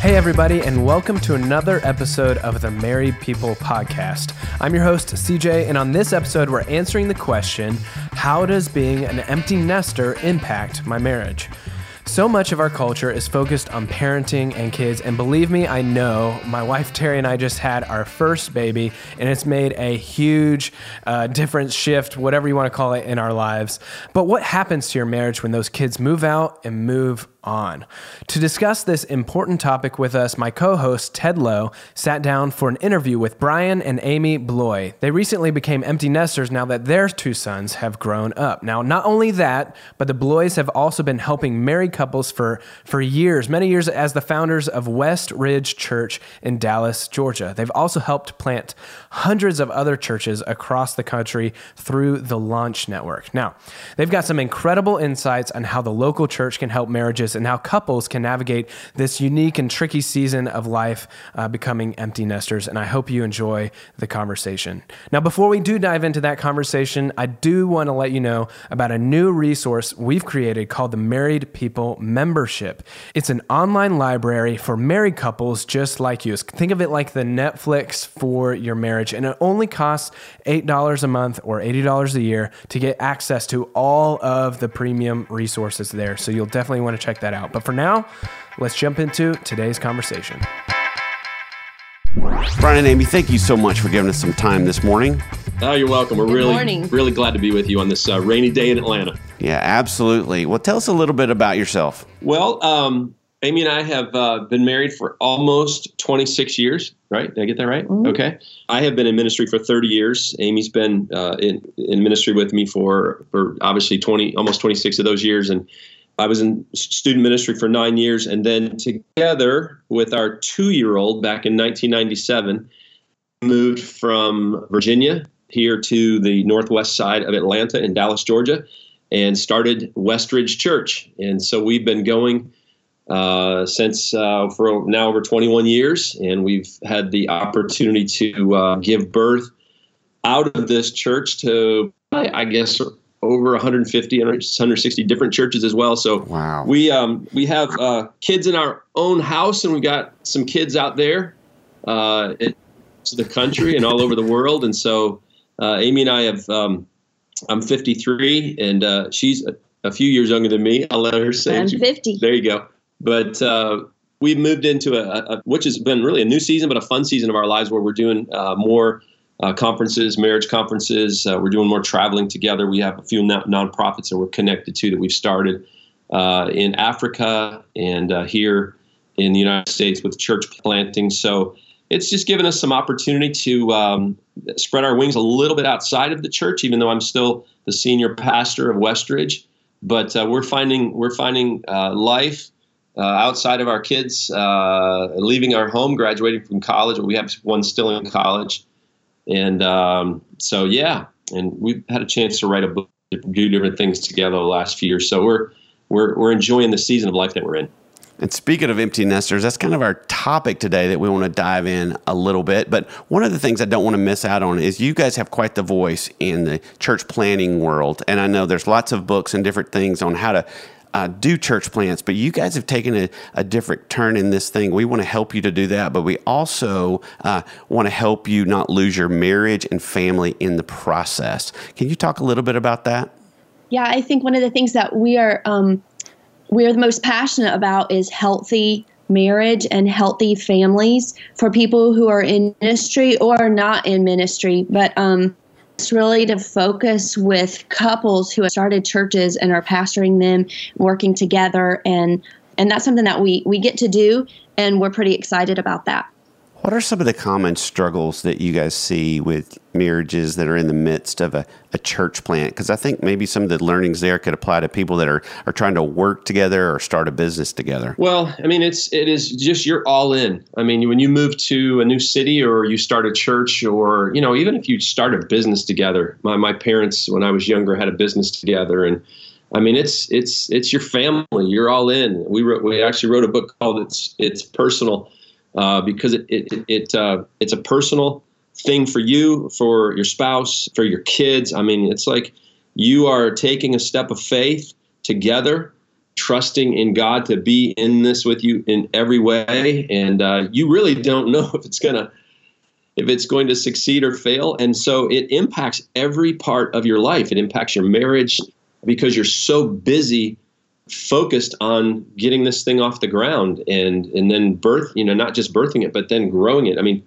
Hey, everybody, and welcome to another episode of the Married People Podcast. I'm your host, CJ, and on this episode, we're answering the question How does being an empty nester impact my marriage? So much of our culture is focused on parenting and kids, and believe me, I know my wife Terry and I just had our first baby, and it's made a huge uh, different shift, whatever you want to call it, in our lives. But what happens to your marriage when those kids move out and move on. To discuss this important topic with us, my co host Ted Lowe sat down for an interview with Brian and Amy Bloye. They recently became empty nesters now that their two sons have grown up. Now, not only that, but the Bloyes have also been helping married couples for, for years, many years as the founders of West Ridge Church in Dallas, Georgia. They've also helped plant hundreds of other churches across the country through the Launch Network. Now, they've got some incredible insights on how the local church can help marriages and how couples can navigate this unique and tricky season of life uh, becoming empty nesters. And I hope you enjoy the conversation. Now, before we do dive into that conversation, I do want to let you know about a new resource we've created called the Married People Membership. It's an online library for married couples just like you. Think of it like the Netflix for your marriage, and it only costs $8 a month or $80 a year to get access to all of the premium resources there. So you'll definitely want to check that that out. But for now, let's jump into today's conversation. Brian and Amy, thank you so much for giving us some time this morning. Oh, you're welcome. We're Good really, morning. really glad to be with you on this uh, rainy day in Atlanta. Yeah, absolutely. Well, tell us a little bit about yourself. Well, um, Amy and I have uh, been married for almost 26 years, right? Did I get that right? Okay. I have been in ministry for 30 years. Amy's been uh, in, in ministry with me for, for obviously 20, almost 26 of those years. And I was in student ministry for nine years. And then together with our two year old back in 1997, moved from Virginia here to the northwest side of Atlanta in Dallas, Georgia, and started Westridge Church. And so we've been going uh, since uh, for now over 21 years, and we've had the opportunity to uh, give birth out of this church to, I, I guess, over 150, 160 different churches as well. So Wow. we um, we have uh, kids in our own house, and we got some kids out there uh, in the country and all over the world. And so uh, Amy and I have. Um, I'm 53, and uh, she's a, a few years younger than me. I'll let her say. I'm she- 50. There you go. But uh, we've moved into a, a, which has been really a new season, but a fun season of our lives where we're doing uh, more uh, conferences, marriage conferences. Uh, we're doing more traveling together. We have a few non- nonprofits that we're connected to that we've started uh, in Africa and uh, here in the United States with church planting. So it's just given us some opportunity to um, spread our wings a little bit outside of the church, even though I'm still the senior pastor of Westridge. But uh, we're finding we're finding uh, life outside of our kids leaving our home, graduating from college. We have one still in college, and um, so yeah, and we've had a chance to write a book, do different things together the last few years. So we're we're we're enjoying the season of life that we're in. And speaking of empty nesters, that's kind of our topic today that we want to dive in a little bit. But one of the things I don't want to miss out on is you guys have quite the voice in the church planting world. And I know there's lots of books and different things on how to uh, do church plants, but you guys have taken a, a different turn in this thing. We want to help you to do that, but we also uh, want to help you not lose your marriage and family in the process. Can you talk a little bit about that? Yeah, I think one of the things that we are um, we are the most passionate about is healthy marriage and healthy families for people who are in ministry or not in ministry. But um, really to focus with couples who have started churches and are pastoring them, working together, and and that's something that we we get to do, and we're pretty excited about that. What are some of the common struggles that you guys see with marriages that are in the midst of a, a church plant? Because I think maybe some of the learnings there could apply to people that are, are trying to work together or start a business together. Well, I mean, it's it is just you're all in. I mean, when you move to a new city or you start a church or you know even if you start a business together. My my parents when I was younger had a business together and. I mean, it's it's it's your family. You're all in. We wrote. We actually wrote a book called "It's It's Personal," uh, because it it, it uh, it's a personal thing for you, for your spouse, for your kids. I mean, it's like you are taking a step of faith together trusting in God to be in this with you in every way, and uh, you really don't know if it's gonna if it's going to succeed or fail, and so it impacts every part of your life. It impacts your marriage because you're so busy focused on getting this thing off the ground and and then birth you know not just birthing it but then growing it. I mean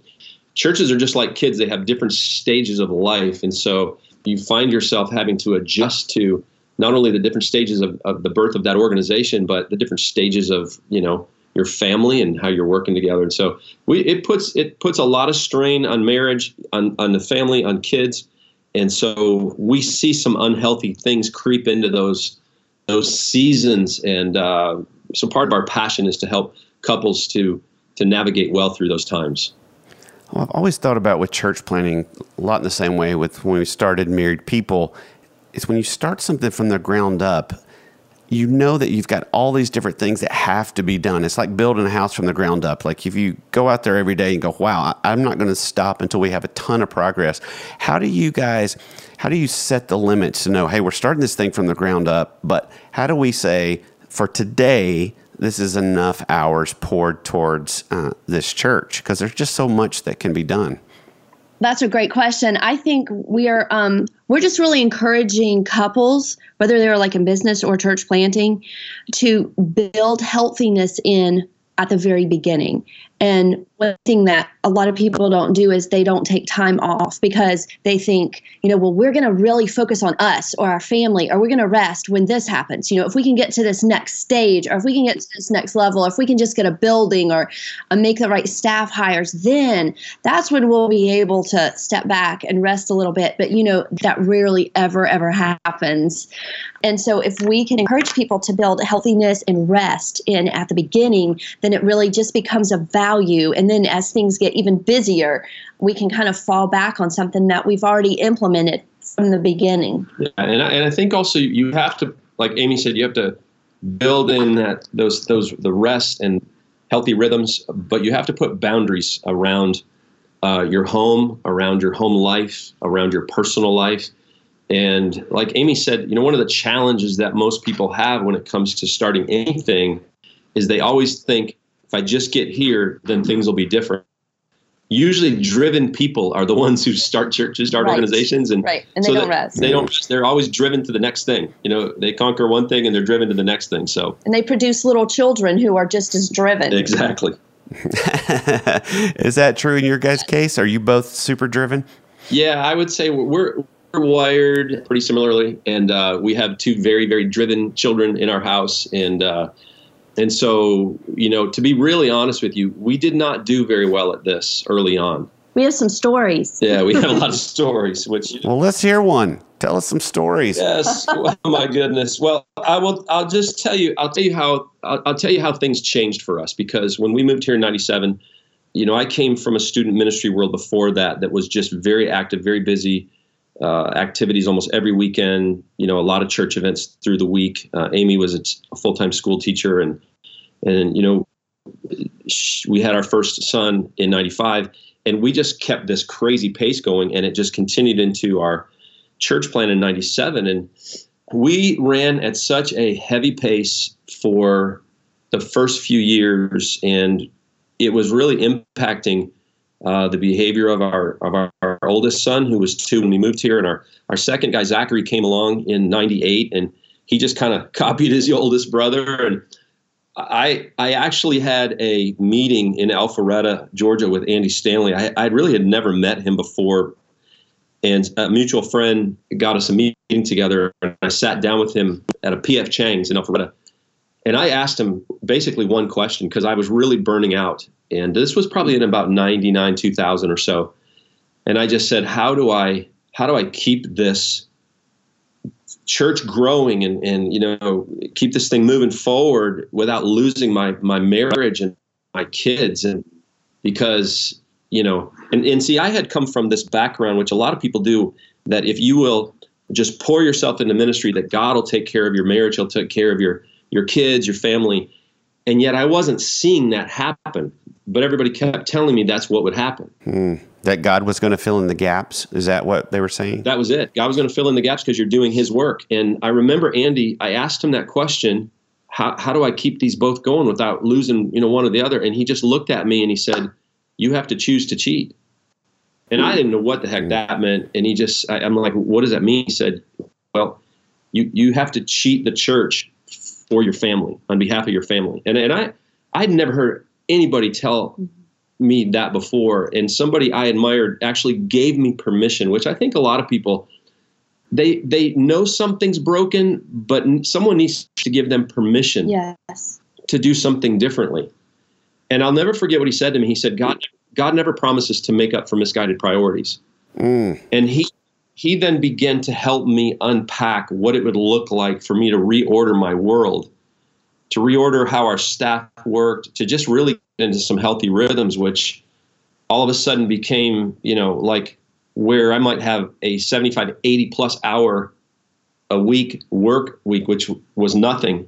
churches are just like kids. They have different stages of life. And so you find yourself having to adjust to not only the different stages of, of the birth of that organization but the different stages of you know your family and how you're working together. And so we it puts it puts a lot of strain on marriage on, on the family on kids. And so we see some unhealthy things creep into those those seasons and uh, so part of our passion is to help couples to to navigate well through those times well, I've always thought about with church planting a lot in the same way with when we started married people is when you start something from the ground up, you know that you've got all these different things that have to be done. It's like building a house from the ground up. Like if you go out there every day and go, wow, I'm not going to stop until we have a ton of progress. How do you guys, how do you set the limits to know, hey, we're starting this thing from the ground up, but how do we say for today, this is enough hours poured towards uh, this church? Because there's just so much that can be done. That's a great question. I think we are um, we're just really encouraging couples, whether they're like in business or church planting, to build healthiness in at the very beginning. And one thing that a lot of people don't do is they don't take time off because they think, you know, well, we're going to really focus on us or our family, or we're going to rest when this happens. You know, if we can get to this next stage, or if we can get to this next level, or if we can just get a building or uh, make the right staff hires, then that's when we'll be able to step back and rest a little bit. But, you know, that rarely ever, ever happens. And so if we can encourage people to build healthiness and rest in at the beginning, then it really just becomes a value value. And then as things get even busier, we can kind of fall back on something that we've already implemented from the beginning. Yeah, and I, and I think also you have to, like Amy said, you have to build in that those those the rest and healthy rhythms, but you have to put boundaries around uh, your home, around your home life, around your personal life. And like Amy said, you know, one of the challenges that most people have when it comes to starting anything is they always think if I just get here, then things will be different. Usually, driven people are the ones who start churches, start right. organizations, and right, and they so don't rest. They don't. They're always driven to the next thing. You know, they conquer one thing and they're driven to the next thing. So, and they produce little children who are just as driven. Exactly. Is that true in your guys' case? Are you both super driven? Yeah, I would say we're we're wired pretty similarly, and uh, we have two very very driven children in our house, and uh, and so, you know, to be really honest with you, we did not do very well at this early on. We have some stories. Yeah, we have a lot of stories. Which well, let's hear one. Tell us some stories. Yes. oh my goodness. Well, I will. I'll just tell you. I'll tell you how. I'll, I'll tell you how things changed for us because when we moved here in '97, you know, I came from a student ministry world before that that was just very active, very busy. Uh, activities almost every weekend. You know, a lot of church events through the week. Uh, Amy was a full time school teacher, and and you know, we had our first son in '95, and we just kept this crazy pace going, and it just continued into our church plant in '97, and we ran at such a heavy pace for the first few years, and it was really impacting uh, the behavior of our of our, our, oldest son, who was two when we moved here, and our our second guy Zachary came along in '98, and he just kind of copied his oldest brother. And I I actually had a meeting in Alpharetta, Georgia, with Andy Stanley. I, I really had never met him before, and a mutual friend got us a meeting together. And I sat down with him at a PF Chang's in Alpharetta, and I asked him basically one question because I was really burning out and this was probably in about 99 2000 or so. And i just said how do i how do i keep this church growing and and you know keep this thing moving forward without losing my my marriage and my kids? And because you know and, and see i had come from this background which a lot of people do that if you will just pour yourself into ministry that god will take care of your marriage he'll take care of your your kids your family. And yet i wasn't seeing that happen but everybody kept telling me that's what would happen. Hmm. That God was going to fill in the gaps. Is that what they were saying? That was it. God was going to fill in the gaps because you're doing His work. And I remember Andy. I asked him that question. how, how do I keep these both going without losing, you know, one or the other? And he just looked at me and he said, you have to choose to cheat. And I didn't know what the heck that meant. And he just, I, I'm like, what does that mean? He said, well, you, you have to cheat the church for your family on behalf of your family. And, and I, I'd never heard anybody tell mm-hmm. me that before. And somebody I admired actually gave me permission, which I think a lot of people, they, they know something's broken, but someone needs to give them permission Yes. to do something differently. And I'll never forget what he said to me. He said, God, God never promises to make up for misguided priorities. Mm. And he he then began to help me unpack what it would look like for me to reorder my world, to reorder how our staff worked, to just really get into some healthy rhythms, which all of a sudden became, you know, like where I might have a 75, 80 plus hour a week work week, which was nothing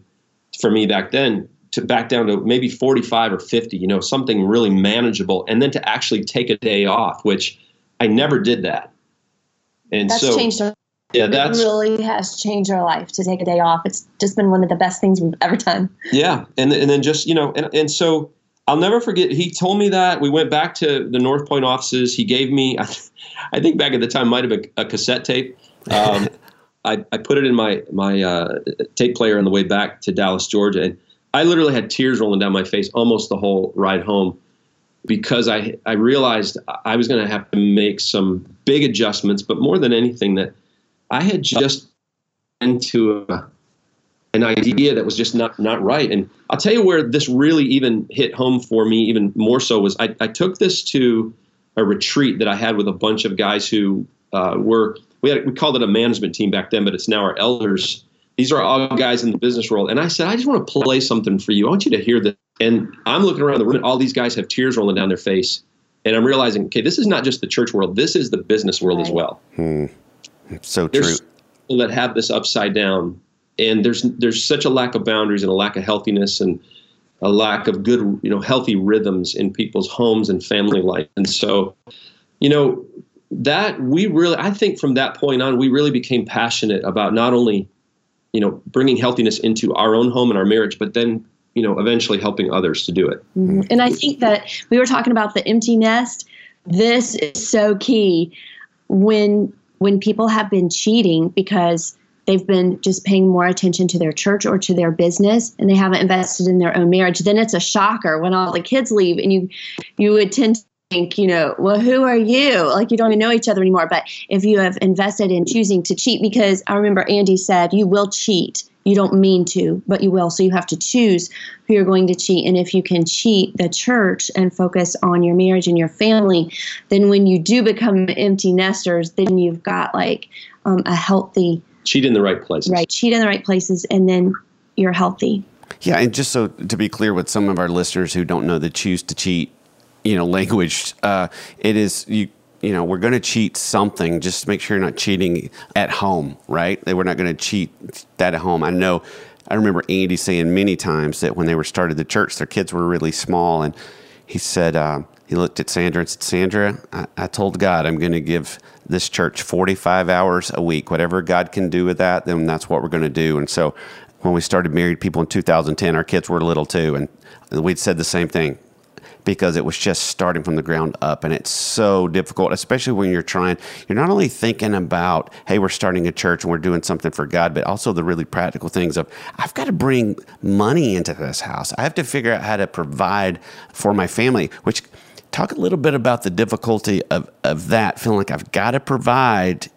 for me back then, to back down to maybe 45 or 50, you know, something really manageable, and then to actually take a day off, which I never did that. And That's so, changed our yeah, it that's really has changed our life to take a day off. It's just been one of the best things we've ever done. Yeah, and and then just you know, and and so I'll never forget. He told me that we went back to the North Point offices. He gave me, I, I think back at the time might have been a cassette tape. Um, I I put it in my my uh, tape player on the way back to Dallas, Georgia, and I literally had tears rolling down my face almost the whole ride home because I I realized I was going to have to make some big adjustments, but more than anything that I had just into a, an idea that was just not not right. And I'll tell you where this really even hit home for me, even more so, was I, I took this to a retreat that I had with a bunch of guys who uh, were we had we called it a management team back then, but it's now our elders. These are all guys in the business world, and I said, I just want to play something for you. I want you to hear this. And I'm looking around the room, and all these guys have tears rolling down their face, and I'm realizing, okay, this is not just the church world; this is the business world as Right. Well So true. there's people that have this upside down and there's there's such a lack of boundaries and a lack of healthiness and a lack of good you know healthy rhythms in people's homes and family life and so you know that we really i think from that point on we really became passionate about not only you know bringing healthiness into our own home and our marriage but then you know eventually helping others to do it Mhm. And I think that we were talking about the empty nest. This is so key when when people have been cheating because they've been just paying more attention to their church or to their business and they haven't invested in their own marriage then it's a shocker when all the kids leave and you you would tend to think you know well who are you? Like you don't even know each other anymore. But if you have invested in choosing to cheat because i remember andy said you will cheat you don't mean to but you will. So you have to choose who you're going to cheat. And if you can cheat the church and focus on your marriage and your family then when you do become empty nesters then you've got like um, a healthy cheat in the right places. Right. Cheat in the right places and then you're healthy. Yeah, and just so to be clear with some of our listeners who don't know the choose to cheat, you know, language, uh, it is you. You know, we're going to cheat something. Just make sure you're not cheating at home, right? That we're not going to cheat that at home. I know. I remember Andy saying many times that when they were started the church, their kids were really small, and he said uh, he looked at Sandra and said, "Sandra, I, I told God I'm going to give this church 45 hours a week. Whatever God can do with that, then that's what we're going to do." And so when we started Married People in 2010, our kids were little too, and we'd said the same thing because it was just starting from the ground up, and it's so difficult, especially when you're trying. You're not only thinking about, hey, we're starting a church and we're doing something for God, but also the really practical things of, I've got to bring money into this house. I have to figure out how to provide for my family, which talk a little bit about the difficulty of, of that, feeling like I've got to provide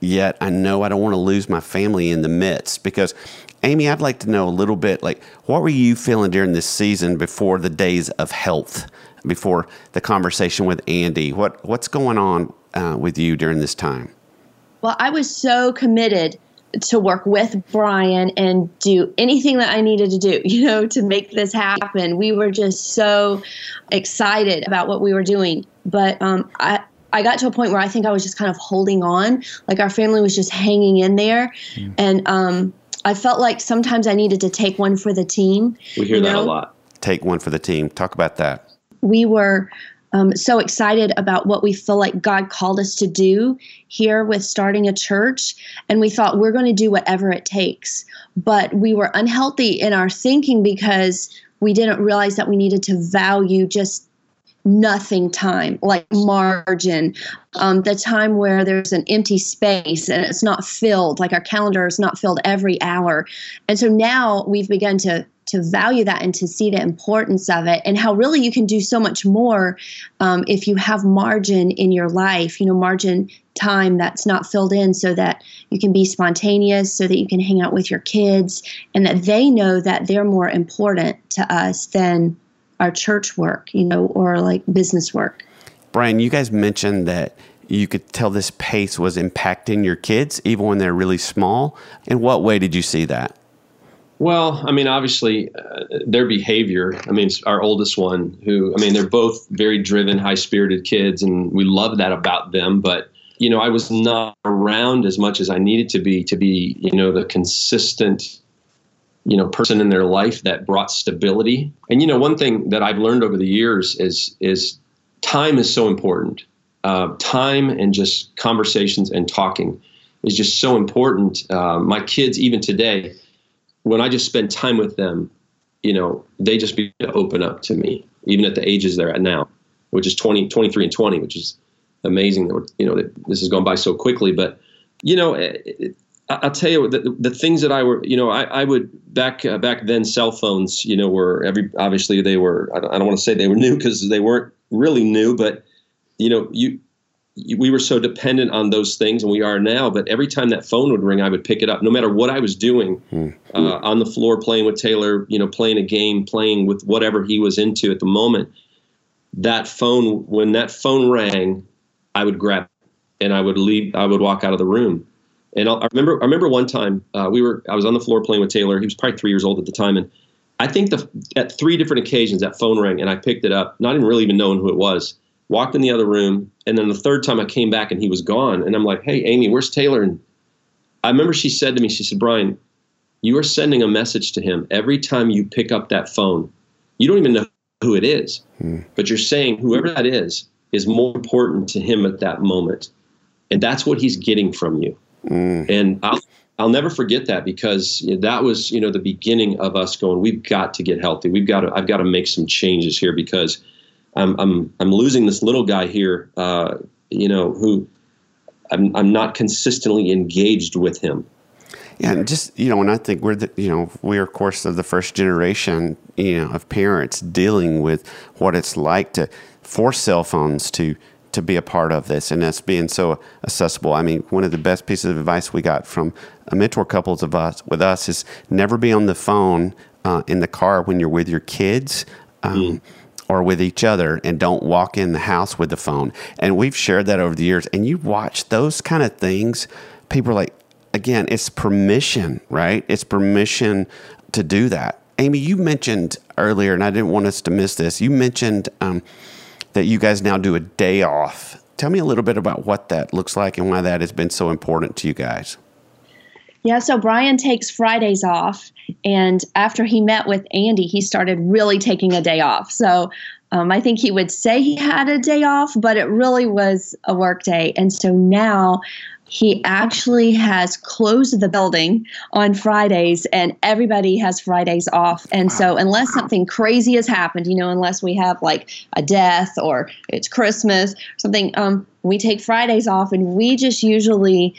yet I know I don't want to lose my family in the midst because Amy, I'd like to know a little bit like what were you feeling during this season before the days of health, before the conversation with Andy? What what's going on uh, with you during this time? Well, I was so committed to work with Brian and do anything that I needed to do, you know, to make this happen. We were just so excited about what we were doing. But um, I, I got to a point where I think I was just kind of holding on. Like our family was just hanging in there. And um, I felt like sometimes I needed to take one for the team. we hear you that know? a lot Take one for the team. Talk about that. we were um, so excited about what we feel like God called us to do here with starting a church. And we thought we're going to do whatever it takes. But we were unhealthy in our thinking because we didn't realize that we needed to value just nothing time, like margin, um, the time where there's an empty space and it's not filled, like our calendar is not filled every hour. And so now we've begun to to value that and to see the importance of it and how really you can do so much more um, if you have margin in your life you know margin time that's not filled in so that you can be spontaneous so that you can hang out with your kids and that they know that they're more important to us than our church work, you know, or like business work. Brian, you guys mentioned that you could tell this pace was impacting your kids even when they're really small. In what way did you see that? Well, I mean, obviously, uh, their behavior. I mean, our oldest one, who, I mean, they're both very driven, high spirited kids, and we love that about them. But, you know, I was not around as much as I needed to be to be, you know, the consistent you know person in their life that brought stability. And you know one thing that i've learned over the years is is time is so important. Uh, time and just conversations and talking is just so important. Uh, my kids even today when i just spend time with them you know they just begin to open up to me even at the ages they're at now which is 20 23 and 20 which is amazing that you know that this has gone by so quickly. But you know it, I'll tell you the, the things that I were, you know, I, I would back uh, back then cell phones, you know, were every obviously they were. I don't, I don't want to say they were new because they weren't really new, but you know, you, you, we were so dependent on those things, and we are now. But every time that phone would ring, I would pick it up, no matter what I was doing, mm-hmm. uh, on the floor playing with Taylor, you know, playing a game, playing with whatever he was into at the moment. That phone, when that phone rang, I would grab, it, and I would leave. I would walk out of the room and I'll, i remember, I remember one time uh, we were, I was on the floor playing with Taylor. He was probably three years old at the time, and I think the at three different occasions that phone rang, and I picked it up, not even really even knowing who it was. Walked in the other room, and then the third time I came back and he was gone, and I'm like, "Hey, Amy, where's Taylor?" And I remember she said to me, she said, "Brian, you are sending a message to him every time you pick up that phone. You don't even know who it is, hmm. but you're saying whoever that is is more important to him at that moment, and that's what he's getting from you." Mm. And I'll, I'll never forget that because that was, you know, the beginning of us going, we've got to get healthy. We've got to, I've got to make some changes here because I'm, I'm, I'm losing this little guy here, uh, you know, who I'm, I'm not consistently engaged with him. Yeah, and just you know, and I think we're the you know we're of course of the first generation you know of parents dealing with what it's like to force cell phones to to be a part of this and that's being so accessible. I mean, one of the best pieces of advice we got from a mentor couples of us with us is never be on the phone uh, in the car when you're with your kids. Um, mm. Or with each other, and don't walk in the house with the phone. And we've shared that over the years. And you watch those kind of things, people are like, again, it's permission, right? It's permission to do that. Amy, you mentioned earlier, and I didn't want us to miss this. You mentioned um, that you guys now do a day off. Tell me a little bit about what that looks like and why that has been so important to you guys. Yeah, so Brian takes Fridays off. And after he met with Andy, he started really taking a day off. So um, I think he would say he had a day off, but it really was a work day. And so now he actually has closed the building on Fridays and everybody has Fridays off. And so, unless something crazy has happened, you know, unless we have like a death or it's Christmas, something, um, we take Fridays off and we just usually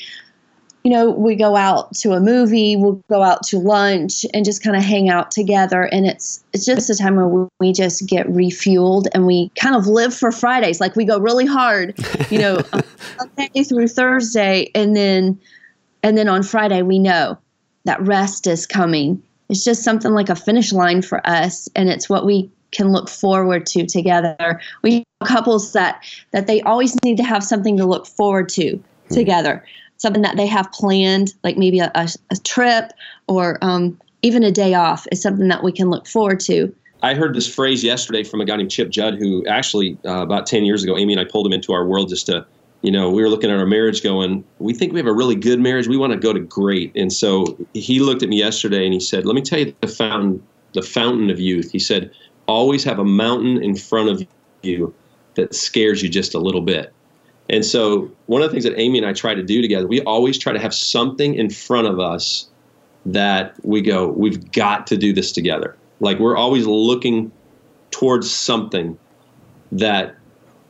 you know, we go out to a movie, we'll go out to lunch and just kind of hang out together. And it's it's just a time where we just get refueled and we kind of live for Fridays. Like we go really hard, you know, Monday through Thursday, and then and then on Friday we know that rest is coming. It's just something like a finish line for us, and it's what we can look forward to together. We couples that that they always need to have something to look forward to hmm. Something that they have planned, like maybe a, a, a trip or um, even a day off, is something that we can look forward to. I heard this phrase yesterday from a guy named Chip Judd, who actually uh, about 10 years ago, Amy and I pulled him into our world just to, you know, we were looking at our marriage going, we think we have a really good marriage. We want to go to great. And so he looked at me yesterday and he said, let me tell you the fountain, the fountain of youth. He said, always have a mountain in front of you that scares you just a little bit. And so, one of the things that Amy and I try to do together, we always try to have something in front of us that we go, we've got to do this together. Like we're always looking towards something that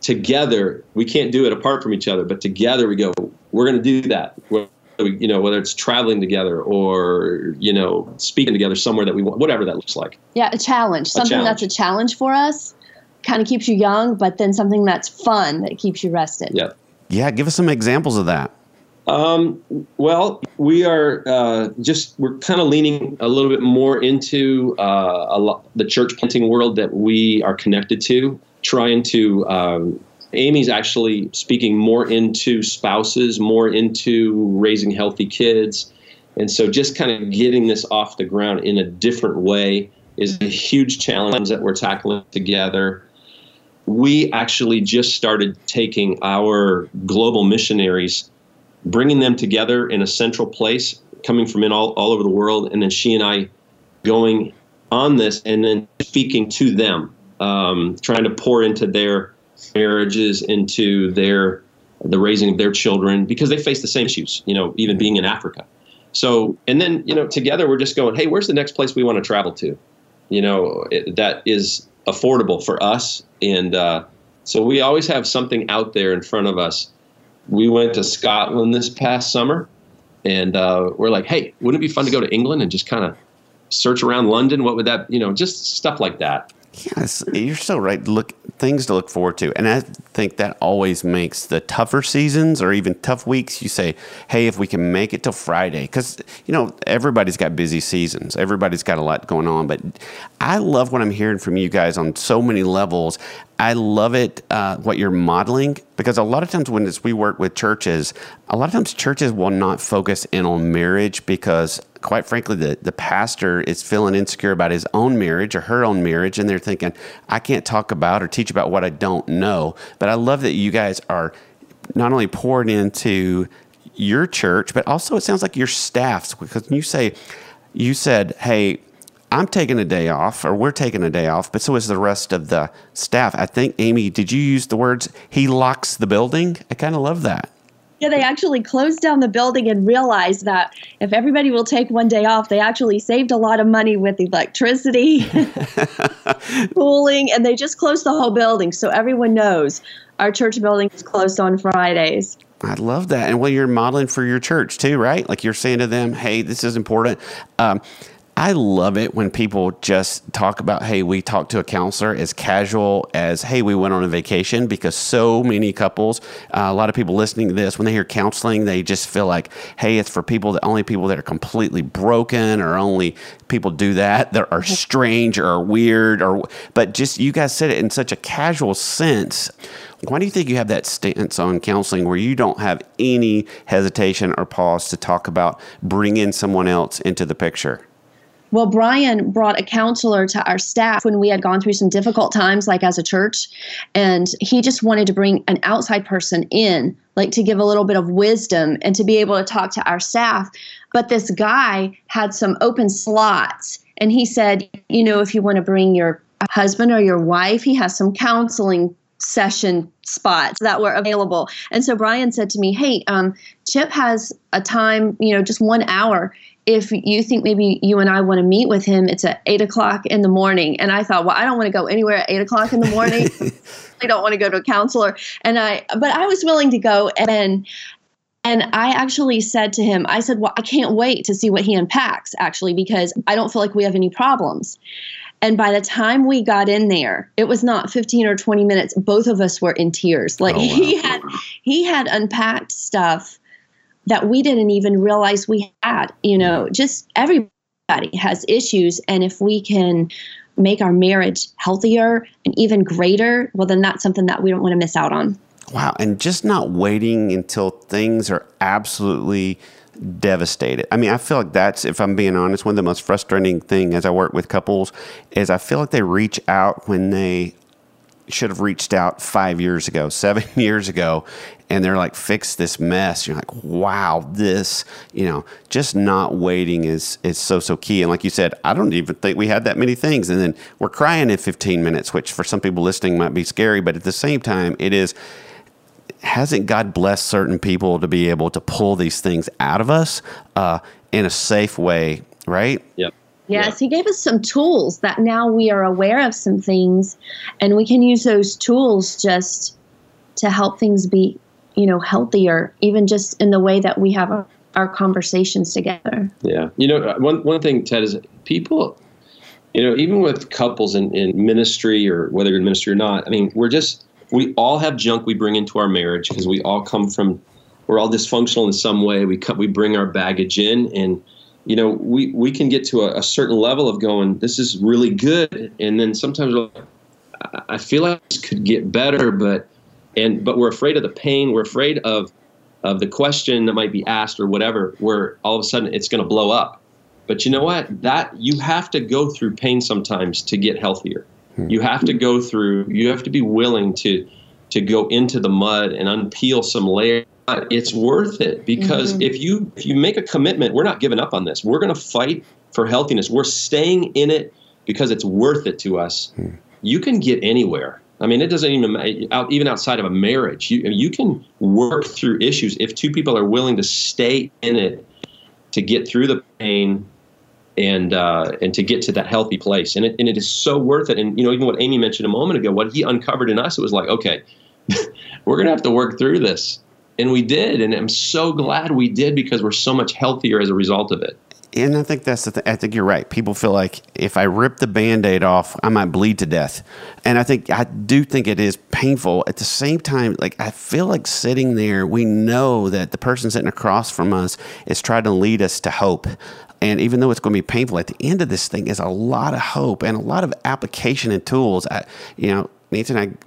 together we can't do it apart from each other, but together we go, we're going to do that. You know, whether it's traveling together or you know speaking together somewhere that we want, whatever that looks like. Yeah, a challenge, something challenge. that's a challenge for us, kind of keeps you young, but then something that's fun that keeps you rested. Yeah. Yeah, give us some examples of that. Um, well, we are uh, just we're kind of leaning a little bit more into uh, a lot, the church planting world that we are connected to, trying to. Um, Amy's actually speaking more into spouses, more into raising healthy kids, and so just kind of getting this off the ground in a different way is a huge challenge that we're tackling together we actually just started taking our global missionaries, bringing them together in a central place, coming from in all, all over the world, and then she and I going on this and then speaking to them, um, trying to pour into their marriages, into their the raising of their children, because they face the same issues, you know, even being in Africa. So, and then, you know, together we're just going, hey, where's the next place we want to travel to? You know, it, that is affordable for us. And uh, so we always have something out there in front of us. We went to Scotland this past summer, and uh, we're like, hey, wouldn't it be fun to go to England and just kind of search around London? What would that, you know, just stuff like that. Yes, you're so right. Look, things to look forward to, and I think that always makes the tougher seasons or even tough weeks. You say, "Hey, if we can make it till Friday," because you know everybody's got busy seasons. Everybody's got a lot going on. But I love what I'm hearing from you guys on so many levels. I love it uh, what you're modeling because a lot of times when we work with churches, a lot of times churches will not focus in on marriage because quite frankly, the, the pastor is feeling insecure about his own marriage or her own marriage, and they're thinking, I can't talk about or teach about what I don't know. But I love that you guys are not only pouring into your church, but also it sounds like your staffs because you say, you said, hey, I'm taking a day off, or we're taking a day off, but so is the rest of the staff. I think, Amy, did you use the words, he locks the building? I kind of love that. Yeah, they actually closed down the building and realized that if everybody will take one day off, they actually saved a lot of money with electricity, cooling, and they just closed the whole building. So everyone knows our church building is closed on Fridays. I love that. And well, you're modeling for your church too, right? Like you're saying to them, hey, this is important. Um, I love it when people just talk about, hey, we talked to a counselor as casual as, hey, we went on a vacation because so many couples, uh, a lot of people listening to this, when they hear counseling, they just feel like, hey, it's for people that only people that are completely broken or only people do that that are strange or weird or, but just you guys said it in such a casual sense. Why do you think you have that stance on counseling where you don't have any hesitation or pause to talk about bringing someone else into the picture? Well, Brian brought a counselor to our staff when we had gone through some difficult times, like as a church. And he just wanted to bring an outside person in, like to give a little bit of wisdom and to be able to talk to our staff. But this guy had some open slots. And he said, you know, if you want to bring your husband or your wife, he has some counseling session spots that were available. And so Brian said to me, Hey, um, Chip has a time, you know, just one hour if you think maybe you and I want to meet with him, it's at eight o'clock in the morning. And I thought, well, I don't want to go anywhere at eight o'clock in the morning. I don't want to go to a counselor. And I, but I was willing to go. And, and I actually said to him, I said, well, I can't wait to see what he unpacks actually, because I don't feel like we have any problems. And by the time we got in there, it was not 15 or 20 minutes. Both of us were in tears. Like oh, wow. he had, he had unpacked stuff that we didn't even realize we had. You know, just everybody has issues. And if we can make our marriage healthier and even greater, well, then that's something that we don't want to miss out on. Wow. And just not waiting until things are absolutely devastated. I mean, I feel like that's, if I'm being honest, one of the most frustrating thing as I work with couples is I feel like they reach out when they should have reached out five years ago, seven years ago, and they're like, fix this mess. You're like, wow, this, you know, just not waiting is is so so key. And like you said, I don't even think we had that many things, and then we're crying in 15 minutes, which for some people listening might be scary, but at the same time, it is hasn't God blessed certain people to be able to pull these things out of us uh, in a safe way, right? Yep. Yes, he gave us some tools that now we are aware of some things, and we can use those tools just to help things be, you know, healthier, even just in the way that we have our, conversations together. Yeah. You know, uh, one, one thing, Ted, is people, you know, even with couples in, in ministry or whether you're in ministry or not, I mean, we're just, we all have junk we bring into our marriage because we all come from, we're all dysfunctional in some way. We, we bring our baggage in and, you know, we, we can get to a, a, certain level of going, this is really good. And then sometimes I feel like this could get better, but, and, but we're afraid of the pain. We're afraid of, of the question that might be asked or whatever, where all of a sudden it's going to blow up. But you know what? That you have to go through pain sometimes to get healthier. Hmm. You have to go through, you have to be willing to, to go into the mud and unpeel some layers it's worth it because mm-hmm. if you if you make a commitment, we're not giving up on this. We're going to fight for healthiness. We're staying in it because it's worth it to us. Mm. You can get anywhere. I mean, it doesn't even out, even outside of a marriage. You you can work through issues if two people are willing to stay in it to get through the pain and uh, and to get to that healthy place. And it and it is so worth it. And you know, even what Amy mentioned a moment ago, what he uncovered in us, it was like, okay, we're gonna have to work through this and we did and i'm so glad we did because we're so much healthier as a result of it and I think that's the. I think you're right. People feel like if I rip the band aid off, I might bleed to death. And I think, I do think it is painful. At the same time, like, I feel like sitting there, we know that the person sitting across from us is trying to lead us to hope. And even though it's going to be painful, at the end of this thing is a lot of hope and a lot of application and tools. I, you know, Nathan and I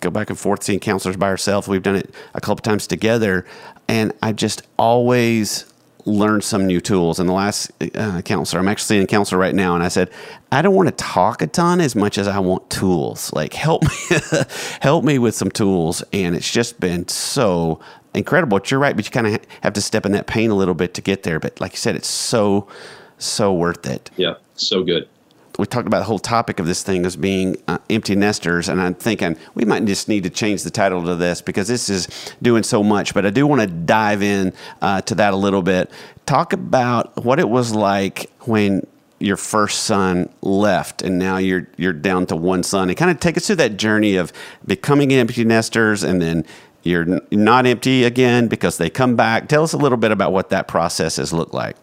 go back and forth seeing counselors by ourselves. We've done it a couple times together, and I just always learned some new tools. And the last uh, counselor, I'm actually in counselor right now, and I said, I don't want to talk a ton as much as I want tools. Like help me, help me with some tools. And it's just been so incredible. But you're right, but you kind of have to step in that pain a little bit to get there. But like you said, it's so so worth it. Yeah, so good we talked about the whole topic of this thing as being uh, empty nesters, and I'm thinking we might just need to change the title to this because this is doing so much. But I do want to dive in uh, to that a little bit. Talk about what it was like when your first son left, and now you're you're down to one son, and kind of take us through that journey of becoming empty nesters, and then you're not empty again because they come back. Tell us a little bit about what that process has looked like.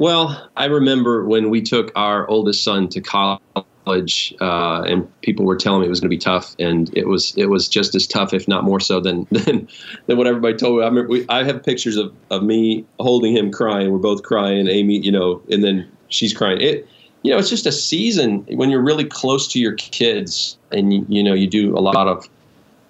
Well, I remember when we took our oldest son to college, uh, and people were telling me it was going to be tough, and it was it was just as tough, if not more so, than than, than what everybody told me. I remember we, I have pictures of, of me holding him crying. We're both crying, Amy, you know, and then she's crying. It, you know, it's just a season when you're really close to your kids, and you, you know, you do a lot of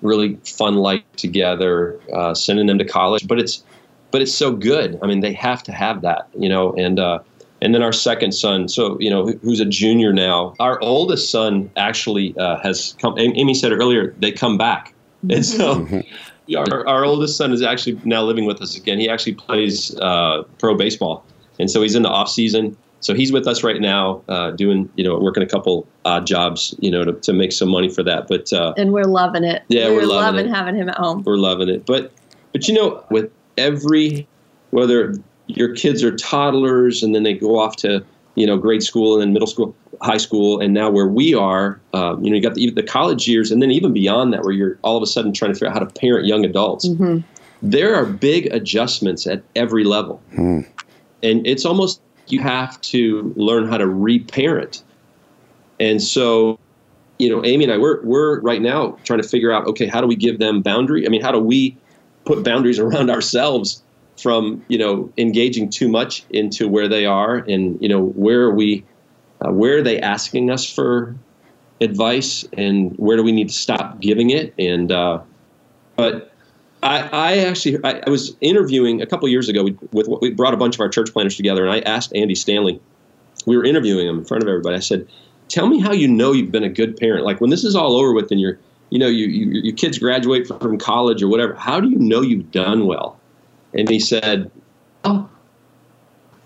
really fun life together, uh, sending them to college, but it's but it's so good. I mean, they have to have that, you know, and uh, and then our second son, so you know, who's a junior now. Our oldest son actually uh, has come. Amy said earlier they come back, and so. Our, our, oldest son is actually now living with us again. He actually plays uh, pro baseball, and so he's in the off season. So he's with us right now, uh, doing you know working a couple odd jobs, you know, to, to make some money for that. But uh, and we're loving it. Yeah, we're, we're loving, loving having him at home. We're loving it. But but you know, with every whether your kids are toddlers and then they go off to you know grade school and then middle school high school and now where we are um, you know you got the, the, college years and then even beyond that where you're all of a sudden trying to figure out how to parent young adults mm-hmm. there are big adjustments at every level mm. and it's almost you have to learn how to reparent and so you know amy and i we're, we're right now trying to figure out okay how do we give them boundary i mean how do we put boundaries around ourselves from you know engaging too much into where they are and you know where are we uh, where are they asking us for advice and where do we need to stop giving it? And uh, but I, I actually I, I, was interviewing a couple years ago with we brought a bunch of our church planters together and I asked Andy Stanley we were interviewing him in front of everybody. I said tell me how you know you've been a good parent. Like when this is all over with and you're you know, you, you, your kids graduate from college or whatever. How do you know you've done well? And he said, Oh,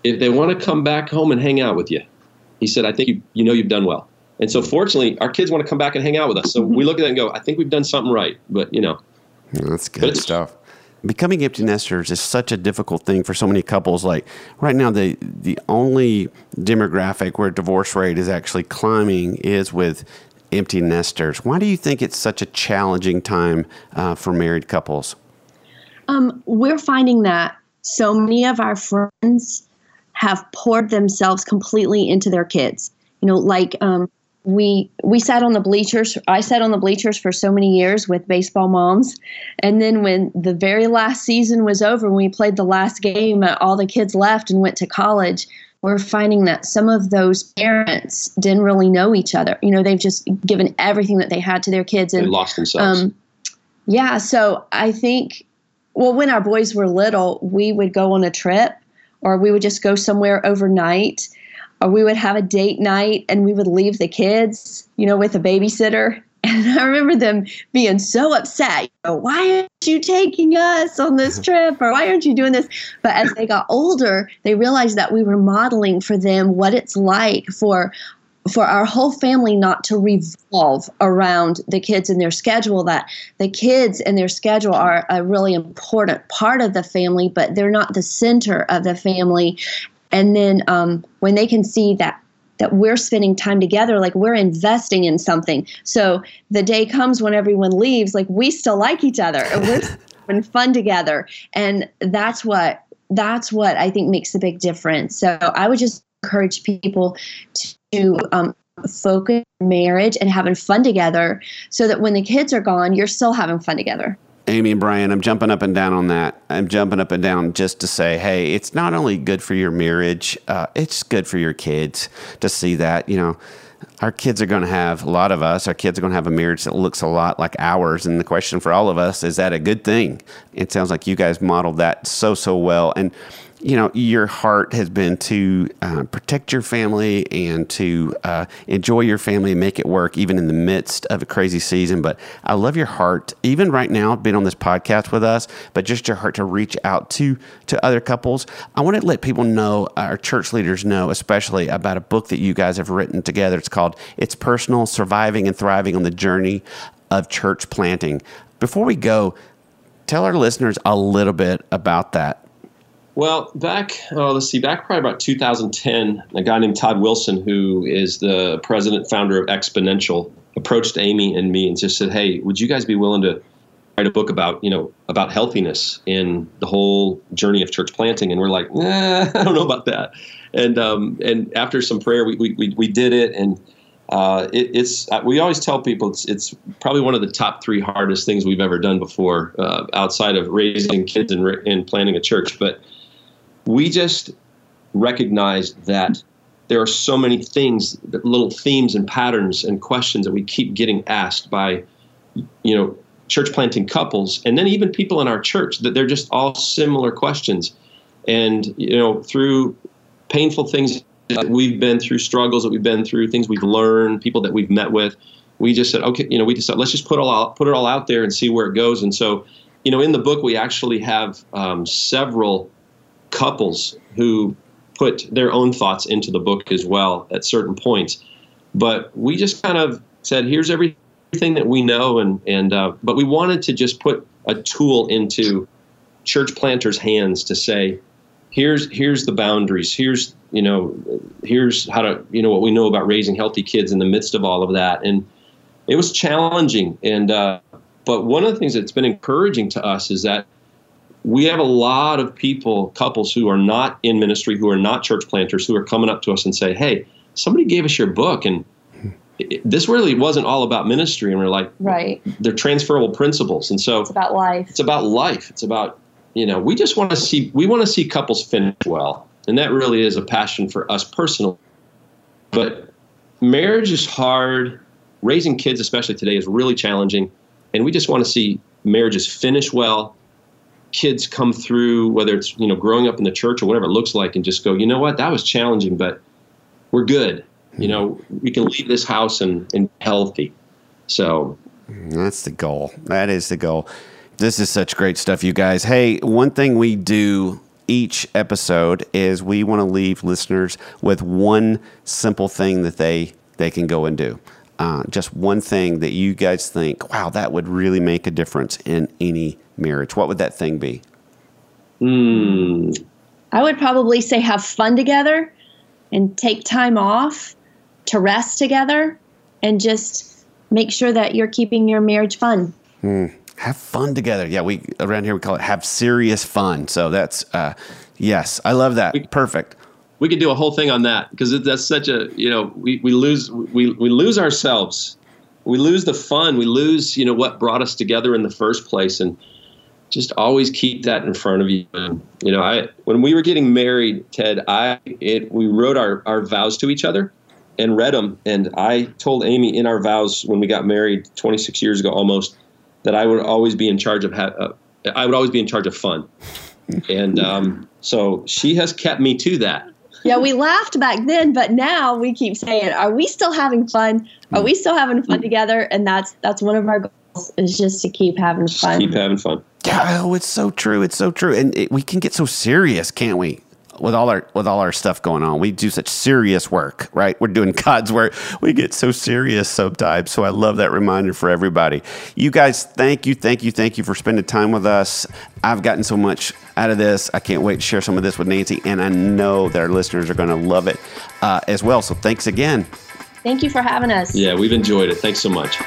if they want to come back home and hang out with you, he said, I think you, you know you've done well. And so, fortunately, our kids want to come back and hang out with us. So we look at that and go, I think we've done something right. But, you know, that's good stuff. Becoming empty nesters is such a difficult thing for so many couples. Like right now, the the only demographic where divorce rate is actually climbing is with empty nesters. Why do you think it's such a challenging time uh, for married couples? Um, we're finding that so many of our friends have poured themselves completely into their kids. You know, like um, we we sat on the bleachers. I sat on the bleachers for so many years with baseball moms, and then when the very last season was over, when we played the last game, all the kids left and went to college we're finding that some of those parents didn't really know each other. You know, they've just given everything that they had to their kids and they lost themselves. Um, yeah, so I think, well, when our boys were little, we would go on a trip or we would just go somewhere overnight or we would have a date night and we would leave the kids, you know, with a babysitter and I remember them being so upset. You know, why aren't you taking us on this trip? Or why aren't you doing this? But as they got older, they realized that we were modeling for them what it's like for for our whole family not to revolve around the kids and their schedule that the kids and their schedule are a really important part of the family but they're not the center of the family and then um, when they can see that that we're spending time together like we're investing in something. So the day comes when everyone leaves like we still like each other and we're having fun together. And that's what that's what i think makes a big difference. So i would just encourage people to um, focus on marriage and having fun together so that when the kids are gone you're still having fun together Amy and Brian, I'm jumping up and down on that. I'm jumping up and down just to say, hey, it's not only good for your marriage, uh, it's good for your kids to see that. You know, our kids are going to have a lot of us. Our kids are going to have a marriage that looks a lot like ours. And the question for all of us is that a good thing? It sounds like you guys modeled that so so well. And you know, your heart has been to uh, protect your family and to uh, enjoy your family and make it work, even in the midst of a crazy season. But I love your heart, even right now, being on this podcast with us, but just your heart to reach out to to other couples. I want to let people know, our church leaders know, especially about a book that you guys have written together. It's called "It's Personal: Surviving and Thriving on the Journey of Church Planting." Before we go, tell our listeners a little bit about that. Well, back, oh, let's see, back probably about 2010, a guy named Todd Wilson, who is the president founder of Exponential, approached Amy and me and just said, "Hey, would you guys be willing to write a book about you know about healthiness in the whole journey of church planting?" And we're like, "Nah, I don't know about that." And um, and after some prayer, we we we, did it, and uh, it, it's uh, we always tell people it's it's probably one of the top three hardest things we've ever done before, uh, outside of raising kids and, and planting a church, but we just recognized that there are so many things, little themes and patterns and questions that we keep getting asked by, you know, church planting couples, and then even people in our church that they're just all similar questions. And you know, through painful things that we've been through, struggles that we've been through, things we've learned, people that we've met with, we just said, okay, you know, we decided let's just put all out, put it all out there and see where it goes. And so, you know, in the book we actually have um, several couples who put their own thoughts into the book as well at certain points. But we just kind of said, here's everything that we know, and and uh, but we wanted to just put a tool into church planters' hands to say, here's here's the boundaries, here's you know, here's how to you know what we know about raising healthy kids in the midst of all of that, and it was challenging, and uh, but one of the things that's been encouraging to us is that we have a lot of people, couples who are not in ministry, who are not church planters, who are coming up to us and say, "Hey, somebody gave us your book, and it, this really wasn't all about ministry." And we're like, "Right." They're transferable principles, and so it's about life. It's about life. It's about you know, we just want to see we want to see couples finish well, and that really is a passion for us personally. But marriage is hard. Raising kids, especially today, is really challenging, and we just want to see marriages finish well kids come through, whether it's you know growing up in the church or whatever it looks like, and just go, you know what, that was challenging, but we're good. You know, we can leave this house and, and healthy. So That's the goal. That is the goal. This is such great stuff, you guys. Hey, one thing we do each episode is we want to leave listeners with one simple thing that they they can go and do. Uh, just one thing that you guys think, wow, that would really make a difference in any marriage. What would that thing be? Hmm. I would probably say have fun together and take time off to rest together and just make sure that you're keeping your marriage fun. Have fun together. Yeah, we around here we call it have serious fun. So that's uh, yes, I love that. Perfect. We could do a whole thing on that because that's such a you know we, we lose we, we lose ourselves. We lose the fun. We lose you know what brought us together in the first place and just always keep that in front of you. You know i when we were getting married ted i it we wrote our, our vows to each other and read them and i told amy in our vows when we got married 26 years ago almost that i would always be in charge of ha- uh, i would always be in charge of fun. And um, so she has kept me to that Yeah, we laughed back then, but now we keep saying, "Are we still having fun? Are we still having fun together?" And that's that's one of our goals is just to keep having fun. keep having fun Yeah, oh, it's so true. It's so true, and it, we can get so serious, can't we? With all our with all our stuff going on, we do such serious work, right? We're doing God's work. We get so serious sometimes. So I love that reminder for everybody. You guys, thank you, thank you, thank you for spending time with us. I've gotten so much out of this. I can't wait to share some of this with Nancy, and I know that our listeners are going to love it uh, as well. So thanks again. Thank you for having us. Yeah, we've enjoyed it. Thanks so much.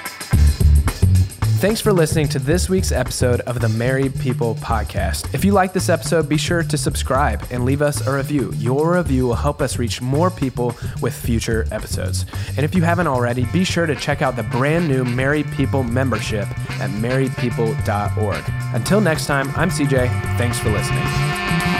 Thanks for listening to this week's episode of the Married People Podcast. If you like this episode, be sure to subscribe and leave us a review. Your review will help us reach more people with future episodes. And if you haven't already, be sure to check out the brand new Married People membership at marriedpeople.org. Until next time, I'm CJ. Thanks for listening.